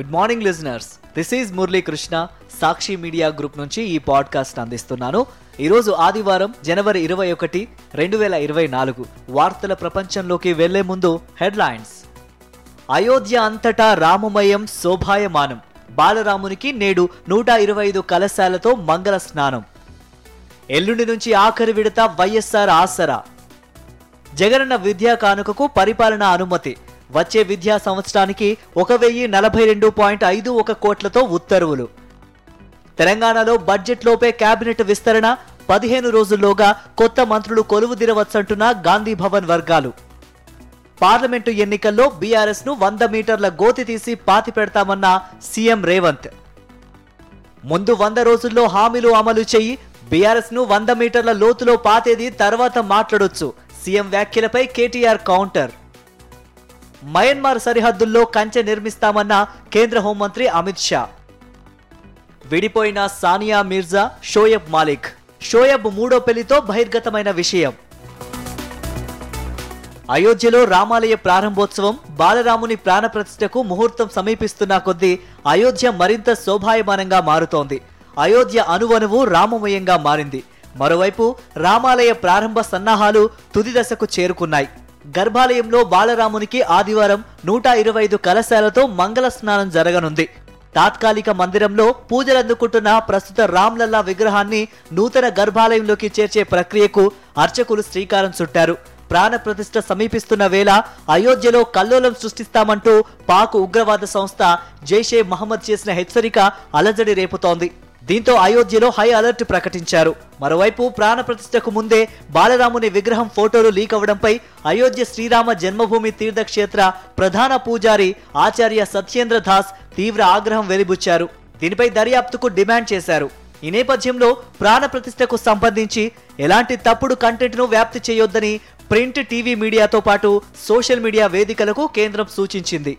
Good morning listeners this is Murali Krishna Sakshi media group నుంచి ఈ podcast అందిస్తున్నాను. ఈరోజు ఆదివారం జనవరి ఇరవై ఒకటి రెండు వేల ఇరవై నాలుగు వార్తల ప్రపంచంలోకి వెళ్ళే ముందు హెడ్లైన్స్ అయోధ్య అంతటా రామమయం శోభాయమానం. బాలరామునికి నేడు నూట ఇరవై ఐదు కలశాలతో మంగళ స్నానం. ఎల్లుండి నుంచి ఆఖరి విడత వైఎస్ఆర్ ఆసరా. జగనన్న విద్యా కానుకకు పరిపాలన అనుమతి. వచ్చే విద్యా సంవత్సరానికి ఒక వెయ్యి నలభై రెండు పాయింట్ ఐదు ఒక కోట్లతో ఉత్తర్వులు. తెలంగాణలో బడ్జెట్ లోపే కేబినెట్ విస్తరణ పదిహేను రోజుల్లోగా కొత్త మంత్రులు కొలువు దిరవచ్చంటున్న గాంధీ భవన్ వర్గాలు. పార్లమెంటు ఎన్నికల్లో బీఆర్ఎస్ను వంద మీటర్ల గోతి తీసి పాతి పెడతామన్న సీఎం రేవంత్. ముందు వంద రోజుల్లో హామీలు అమలు చేయి బీఆర్ఎస్ను వంద మీటర్ల లోతులో పాతేది తర్వాత మాట్లాడొచ్చు. సీఎం వ్యాఖ్యలపై కేటీఆర్ కౌంటర్. మయన్మార్ సరిహద్దుల్లో కంచె నిర్మిస్తామన్న కేంద్ర హోంమంత్రి అమిత్ షా. విడిపోయిన సానియా మిర్జా షోయబ్ మాలిక్. షోయబ్ మూడో పెళ్ళితో బహిర్గతమైన విషయం. అయోధ్యలో రామాలయ ప్రారంభోత్సవం బాలరాముని ప్రాణప్రతిష్ఠకు ముహూర్తం సమీపిస్తున్న కొద్దీ అయోధ్య మరింత శోభాయమానంగా మారుతోంది. అయోధ్య అనువనువు రామమయంగా మారింది. మరోవైపు రామాలయ ప్రారంభ సన్నాహాలు తుది దశకు చేరుకున్నాయి. గర్భాలయంలో బాలరామునికి ఆదివారం నూట ఇరవై ఐదు కలశాలతో మంగళ స్నానం జరగనుంది. తాత్కాలిక మందిరంలో పూజలందుకుంటున్న ప్రస్తుత రామ్లల్లా విగ్రహాన్ని నూతన గర్భాలయంలోకి చేర్చే ప్రక్రియకు అర్చకులు శ్రీకారం చుట్టారు. ప్రాణప్రతిష్ఠ సమీపిస్తున్న వేళ అయోధ్యలో కల్లోలం సృష్టిస్తామంటూ పాక్ ఉగ్రవాద సంస్థ జైషే మహమ్మద్ చేసిన హెచ్చరిక అలజడి రేపుతోంది. దీంతో అయోధ్యలో హై అలర్ట్ ప్రకటించారు. మరోవైపు ప్రాణ ప్రతిష్టకు ముందే బాలరాముని విగ్రహం ఫోటోలు లీక్ అవడంపై అయోధ్య శ్రీరామ జన్మభూమి తీర్థక్షేత్ర ప్రధాన పూజారి ఆచార్య సత్యేంద్ర దాస్ తీవ్ర ఆగ్రహం వెలిబుచ్చారు. దీనిపై దర్యాప్తుకు డిమాండ్ చేశారు. ఈ నేపథ్యంలో ప్రాణ ప్రతిష్టకు సంబంధించి ఎలాంటి తప్పుడు కంటెంట్ను వ్యాప్తి చేయొద్దని ప్రింట్ టీవీ మీడియాతో పాటు సోషల్ మీడియా వేదికలకు కేంద్రం సూచించింది.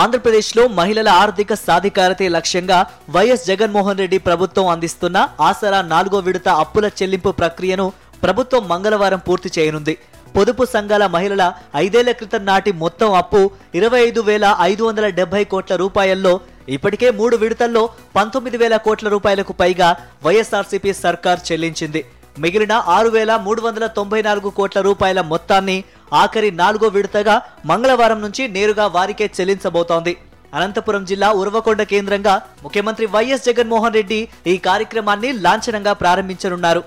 ఆంధ్రప్రదేశ్లో మహిళల ఆర్థిక సాధికారతే లక్ష్యంగా వైఎస్ జగన్మోహన్ రెడ్డి ప్రభుత్వం అందిస్తున్న ఆసరా నాలుగో విడత అప్పుల చెల్లింపు ప్రక్రియను ప్రభుత్వం మంగళవారం పూర్తి చేయనుంది. పొదుపు సంఘాల మహిళల ఐదేళ్ళ క్రితం నాటి మొత్తం అప్పు ఇరవై ఐదు వేల ఐదు వందల డెబ్బై కోట్ల రూపాయల్లో. ఇప్పటికే మూడు విడతల్లో పంతొమ్మిది వేల కోట్ల రూపాయలకు పైగా వైఎస్ఆర్సీపీ సర్కార్ చెల్లించింది. మిగిలిన ఆరు వేల మూడు వందల తొంభై నాలుగు కోట్ల రూపాయల మొత్తాన్ని ఆఖరి నాలుగో విడతగా మంగళవారం నుంచి నేరుగా వారికే చెల్లించబోతోంది. అనంతపురం జిల్లా ఉరవకొండ కేంద్రంగా ముఖ్యమంత్రి వైఎస్ జగన్మోహన్ రెడ్డి ఈ కార్యక్రమాన్ని లాంఛనంగా ప్రారంభించనున్నారు.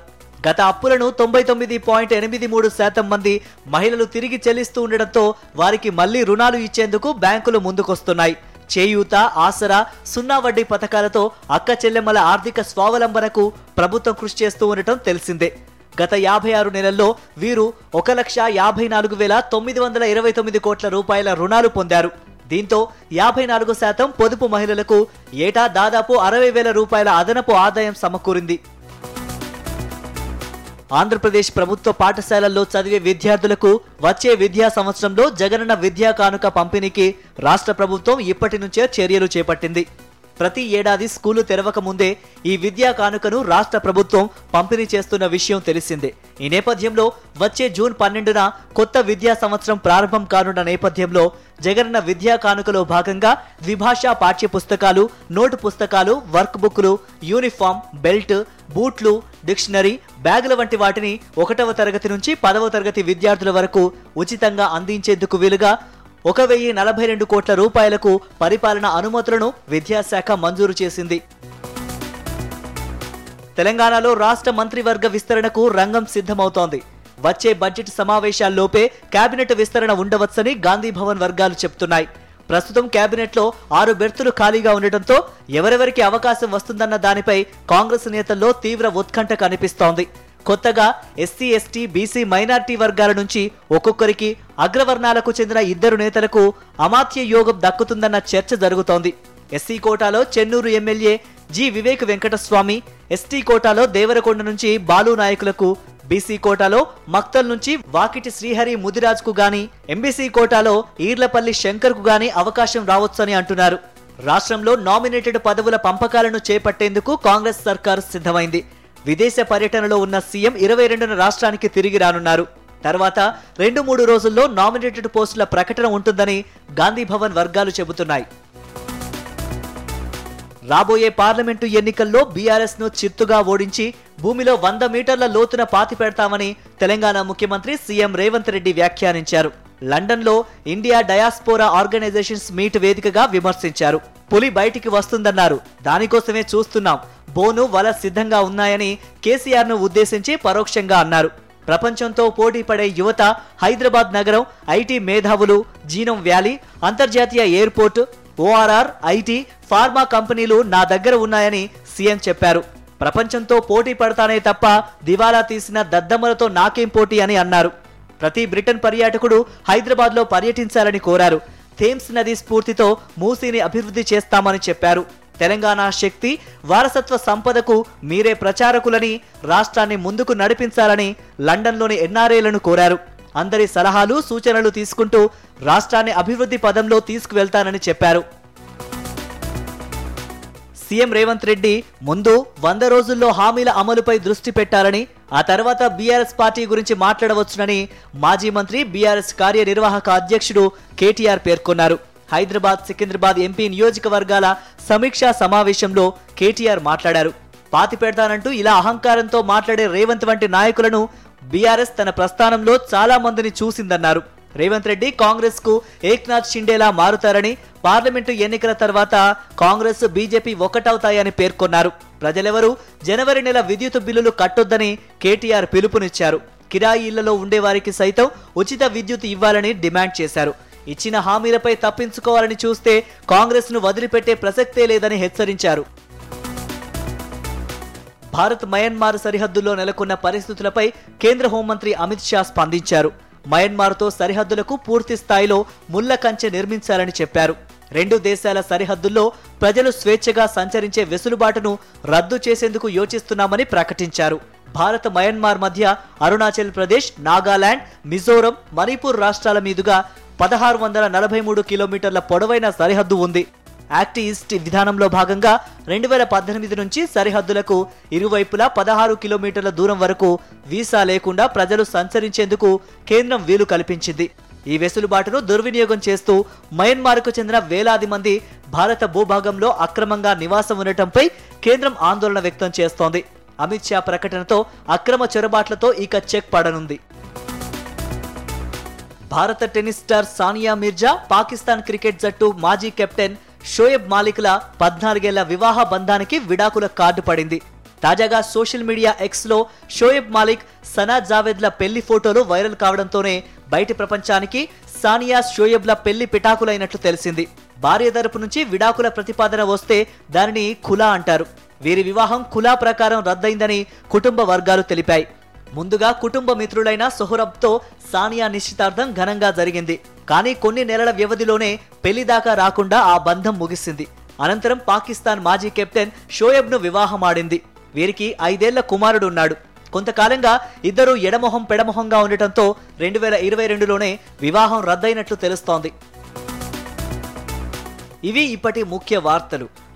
గత అప్పులను తొంభై తొమ్మిది పాయింట్ ఎనిమిది మూడు శాతం మంది మహిళలు తిరిగి చెల్లిస్తూ ఉండడంతో వారికి మళ్ళీ రుణాలు ఇచ్చేందుకు బ్యాంకులు ముందుకొస్తున్నాయి. చేయూత ఆసరా సున్నా వడ్డీ పథకాలతో అక్క చెల్లెమ్మల ఆర్థిక స్వావలంబనకు ప్రభుత్వం కృషి చేస్తూ ఉండటం తెలిసిందే. గత యాభై ఆరు నెలల్లో వీరు ఒక లక్ష యాభై నాలుగు వేల తొమ్మిది వందల ఇరవై తొమ్మిది కోట్ల రూపాయల రుణాలు పొందారు. దీంతో యాభై నాలుగు శాతం పొదుపు మహిళలకు ఏటా దాదాపు అరవై వేల రూపాయల అదనపు ఆదాయం సమకూరింది. ఆంధ్రప్రదేశ్ ప్రభుత్వ పాఠశాలల్లో చదివే విద్యార్థులకు వచ్చే విద్యా సంవత్సరంలో జగనన్న విద్యా కానుక పంపిణీకి రాష్ట్ర ప్రభుత్వం ఇప్పటి నుంచే చర్యలు చేపట్టింది. ప్రతి ఏడాది స్కూలు తెరవక ముందే ఈ విద్యా కానుకను రాష్ట్ర ప్రభుత్వం పంపిణీ చేస్తున్న విషయం తెలిసిందే. ఈ నేపథ్యంలో వచ్చే జూన్ పన్నెండున కొత్త విద్యా సంవత్సరం ప్రారంభం కానున్న నేపథ్యంలో జగనన్న విద్యా కానుకలో భాగంగా ద్విభాషా పాఠ్య పుస్తకాలు నోటు పుస్తకాలు వర్క్ బుక్లు యూనిఫామ్ బెల్ట్ బూట్లు డిక్షనరీ బ్యాగుల వంటి వాటిని ఒకటవ తరగతి నుంచి పదవ తరగతి విద్యార్థుల వరకు ఉచితంగా అందించేందుకు వీలుగా ఒక వెయ్యి నలభై రెండు కోట్ల రూపాయలకు పరిపాలన అనుమతులను విద్యాశాఖ మంజూరు చేసింది. తెలంగాణలో రాష్ట్ర మంత్రివర్గ విస్తరణకు రంగం సిద్ధమవుతోంది. వచ్చే బడ్జెట్ సమావేశాల్లోపే కేబినెట్ విస్తరణ ఉండవచ్చని గాంధీ భవన్ వర్గాలు చెప్తున్నాయి ప్రస్తుతం కేబినెట్లో ఆరు బెర్తులు ఖాళీగా ఉండటంతో ఎవరెవరికి అవకాశం వస్తుందన్న దానిపై కాంగ్రెస్ నేతల్లో తీవ్ర ఉత్కంఠ కనిపిస్తోంది. కొత్తగా ఎస్సీ ఎస్టీ బీసీ మైనార్టీ వర్గాల నుంచి ఒక్కొక్కరికి అగ్రవర్ణాలకు చెందిన ఇద్దరు నేతలకు అమాత్య యోగం దక్కుతుందన్న చర్చ జరుగుతోంది. ఎస్సీ కోటాలో Chennur MLA G. Vivek Venkataswamy ST కోటాలో దేవరకొండ నుంచి బాలు నాయకులకు బీసీ కోటాలో మక్తల్ నుంచి వాకిటి శ్రీహరి ముదిరాజ్కు గాని ఎంబీసీ కోటాలో ఈర్లపల్లి శంకర్కు గాని అవకాశం రావచ్చని అంటున్నారు. రాష్ట్రంలో నామినేటెడ్ పదవుల పంపకాలను చేపట్టేందుకు కాంగ్రెస్ సర్కారు సిద్ధమైంది. విదేశ పర్యటనలో ఉన్న సీఎం ఇరవై రెండున రాష్ట్రానికి తిరిగి రానున్నారు. తర్వాత రెండు మూడు రోజుల్లో నామినేటెడ్ పోస్టుల ప్రకటన ఉంటుందని గాంధీ భవన్ వర్గాలు చెబుతున్నాయి. రాబోయే పార్లమెంటు ఎన్నికల్లో బీఆర్ఎస్ను చిత్తుగా ఓడించి భూమిలో వంద మీటర్ల లోతున పాతి పెడతామని తెలంగాణ ముఖ్యమంత్రి సీఎం రేవంత్ రెడ్డి వ్యాఖ్యానించారు. లండన్లో ఇండియా డయాస్పోరా ఆర్గనైజేషన్స్ మీట్ వేదికగా విమర్శించారు. పులి బయటికి వస్తుందన్నారు. దానికోసమే చూస్తున్నాం. బోను వల సిద్ధంగా ఉన్నాయని కేసీఆర్ను ఉద్దేశించి పరోక్షంగా అన్నారు. ప్రపంచంతో పోటీ పడే యువత హైదరాబాద్ నగరం ఐటీ మేధావులు జీనం వ్యాలీ అంతర్జాతీయ ఎయిర్పోర్ట్ ఓఆర్ఆర్ ఐటీ ఫార్మా కంపెనీలు నా దగ్గర ఉన్నాయని సీఎం చెప్పారు. ప్రపంచంతో పోటీ పడతానే తప్ప దివాలా తీసిన దద్దమ్మలతో నాకేం పోటీ అని అన్నారు. ప్రతి బ్రిటన్ పర్యాటకుడు హైదరాబాద్లో పర్యటించాలని కోరారు. థేమ్స్ నది స్ఫూర్తితో మూసీని అభివృద్ధి చేస్తామని చెప్పారు. తెలంగాణ శక్తి వారసత్వ సంపదకు మీరే ప్రచారకులని రాష్ట్రాన్ని ముందుకు నడిపించాలని లండన్లోని ఎన్ఆర్ఏలను కోరారు. అందరి సలహాలు సూచనలు తీసుకుంటూ రాష్ట్రాన్ని అభివృద్ధి పదంలో తీసుకువెళ్తానని చెప్పారు. సీఎం రేవంత్ రెడ్డి ముందు వంద రోజుల్లో హామీల అమలుపై దృష్టి పెట్టాలని ఆ తర్వాత బీఆర్ఎస్ పార్టీ గురించి మాట్లాడవచ్చునని మాజీ మంత్రి బీఆర్ఎస్ కార్యనిర్వాహక అధ్యక్షుడు కేటీఆర్ పేర్కొన్నారు. హైదరాబాద్ సికింద్రాబాద్ ఎంపీ నియోజకవర్గాల సమీక్షా సమావేశంలో కేటీఆర్ మాట్లాడారు. పాతి పెడతానంటూ ఇలా అహంకారంతో మాట్లాడే రేవంత్ వంటి నాయకులను బీఆర్ఎస్ తన ప్రస్థానంలో చాలా మందిని చూసిందన్నారు. రేవంత్ రెడ్డి కాంగ్రెస్కు ఏక్నాథ్ షిండేలా మారుతారని పార్లమెంటు ఎన్నికల తర్వాత కాంగ్రెస్ బీజేపీ ఒకటవుతాయని పేర్కొన్నారు. ప్రజలెవరూ జనవరి నెల విద్యుత్ బిల్లులు కట్టొద్దని కేటీఆర్ పిలుపునిచ్చారు. కిరాయి ఇళ్ళలో ఉండేవారికి సైతం ఉచిత విద్యుత్ ఇవ్వాలని డిమాండ్ చేశారు. ఇచ్చిన హామీలపై తప్పించుకోవాలని చూస్తే కాంగ్రెస్ను వదిలిపెట్టే ప్రసక్తే లేదని హెచ్చరించారు. భారత్ మయన్మార్ సరిహద్దుల్లో నెలకొన్న పరిస్థితులపై కేంద్ర హోంమంత్రి అమిత్ షా స్పందించారు. మయన్మార్తో సరిహద్దులకు పూర్తి స్థాయిలో ముళ్ళ కంచె నిర్మించాలని చెప్పారు. రెండు దేశాల సరిహద్దుల్లో ప్రజలు స్వేచ్ఛగా సంచరించే వెసులుబాటును రద్దు చేసేందుకు యోచిస్తున్నామని ప్రకటించారు. భారత్ మయన్మార్ మధ్య అరుణాచల్ ప్రదేశ్ నాగాలాండ్ మిజోరం మణిపూర్ రాష్ట్రాల మీదుగా పదహారు వందల నలభై మూడు కిలోమీటర్ల పొడవైన సరిహద్దు ఉంది. యాక్ట్ ఈస్ట్ విధానంలో భాగంగా రెండు వేల పద్దెనిమిది నుంచి సరిహద్దులకు ఇరువైపులా పదహారు కిలోమీటర్ల దూరం వరకు వీసా లేకుండా ప్రజలు సంచరించేందుకు కేంద్రం వీలు కల్పించింది. ఈ వెసులుబాటును దుర్వినియోగం చేస్తూ మయన్మార్కు చెందిన వేలాది మంది భారత భూభాగంలో అక్రమంగా నివాసం ఉండటంపై కేంద్రం ఆందోళన వ్యక్తం చేస్తోంది. అమిత్ షా ప్రకటనతో అక్రమ చొరబాట్లతో ఇక చెక్ పడనుంది. భారత tennis star Sania Mirza Pakistan cricket జట్టు మాజీ కెప్టెన్ షోయబ్ మాలిక్ల పద్నాలుగేళ్ళ వివాహ బంధానికి విడాకుల కార్డు పడింది. తాజాగా సోషల్ మీడియా ఎక్స్లో షోయబ్ మాలిక్ సనా జావేద్ల పెళ్ళి ఫోటోలు వైరల్ కావడంతోనే బయటి ప్రపంచానికి సానియా షోయబ్ల పెళ్ళి పిటాకులైనట్లు తెలిసింది. భార్య తరపు నుంచి విడాకుల ప్రతిపాదన వస్తే దానిని ఖులా అంటారు. వీరి వివాహం ఖులా ప్రకారం రద్దయిందని కుటుంబ వర్గాలు తెలిపాయి. ముందుగా కుటుంబ మిత్రులైన సొహరబ్తో సానియా నిశ్చితార్థం ఘనంగా జరిగింది. కానీ కొన్ని నెలల వ్యవధిలోనే పెళ్ళి దాకా రాకుండా ఆ బంధం ముగిసింది. అనంతరం పాకిస్తాన్ మాజీ కెప్టెన్ షోయబ్ను వివాహమాడింది. వీరికి ఐదేళ్ళ కుమారుడున్నాడు. కొంతకాలంగా ఇద్దరు ఎడమొహం పెడమొహంగా ఉండటంతో రెండు వేల ఇరవై రెండులోనే వివాహం రద్దయినట్లు తెలుస్తోంది. ఇవి ఇప్పటి ముఖ్య వార్తలు.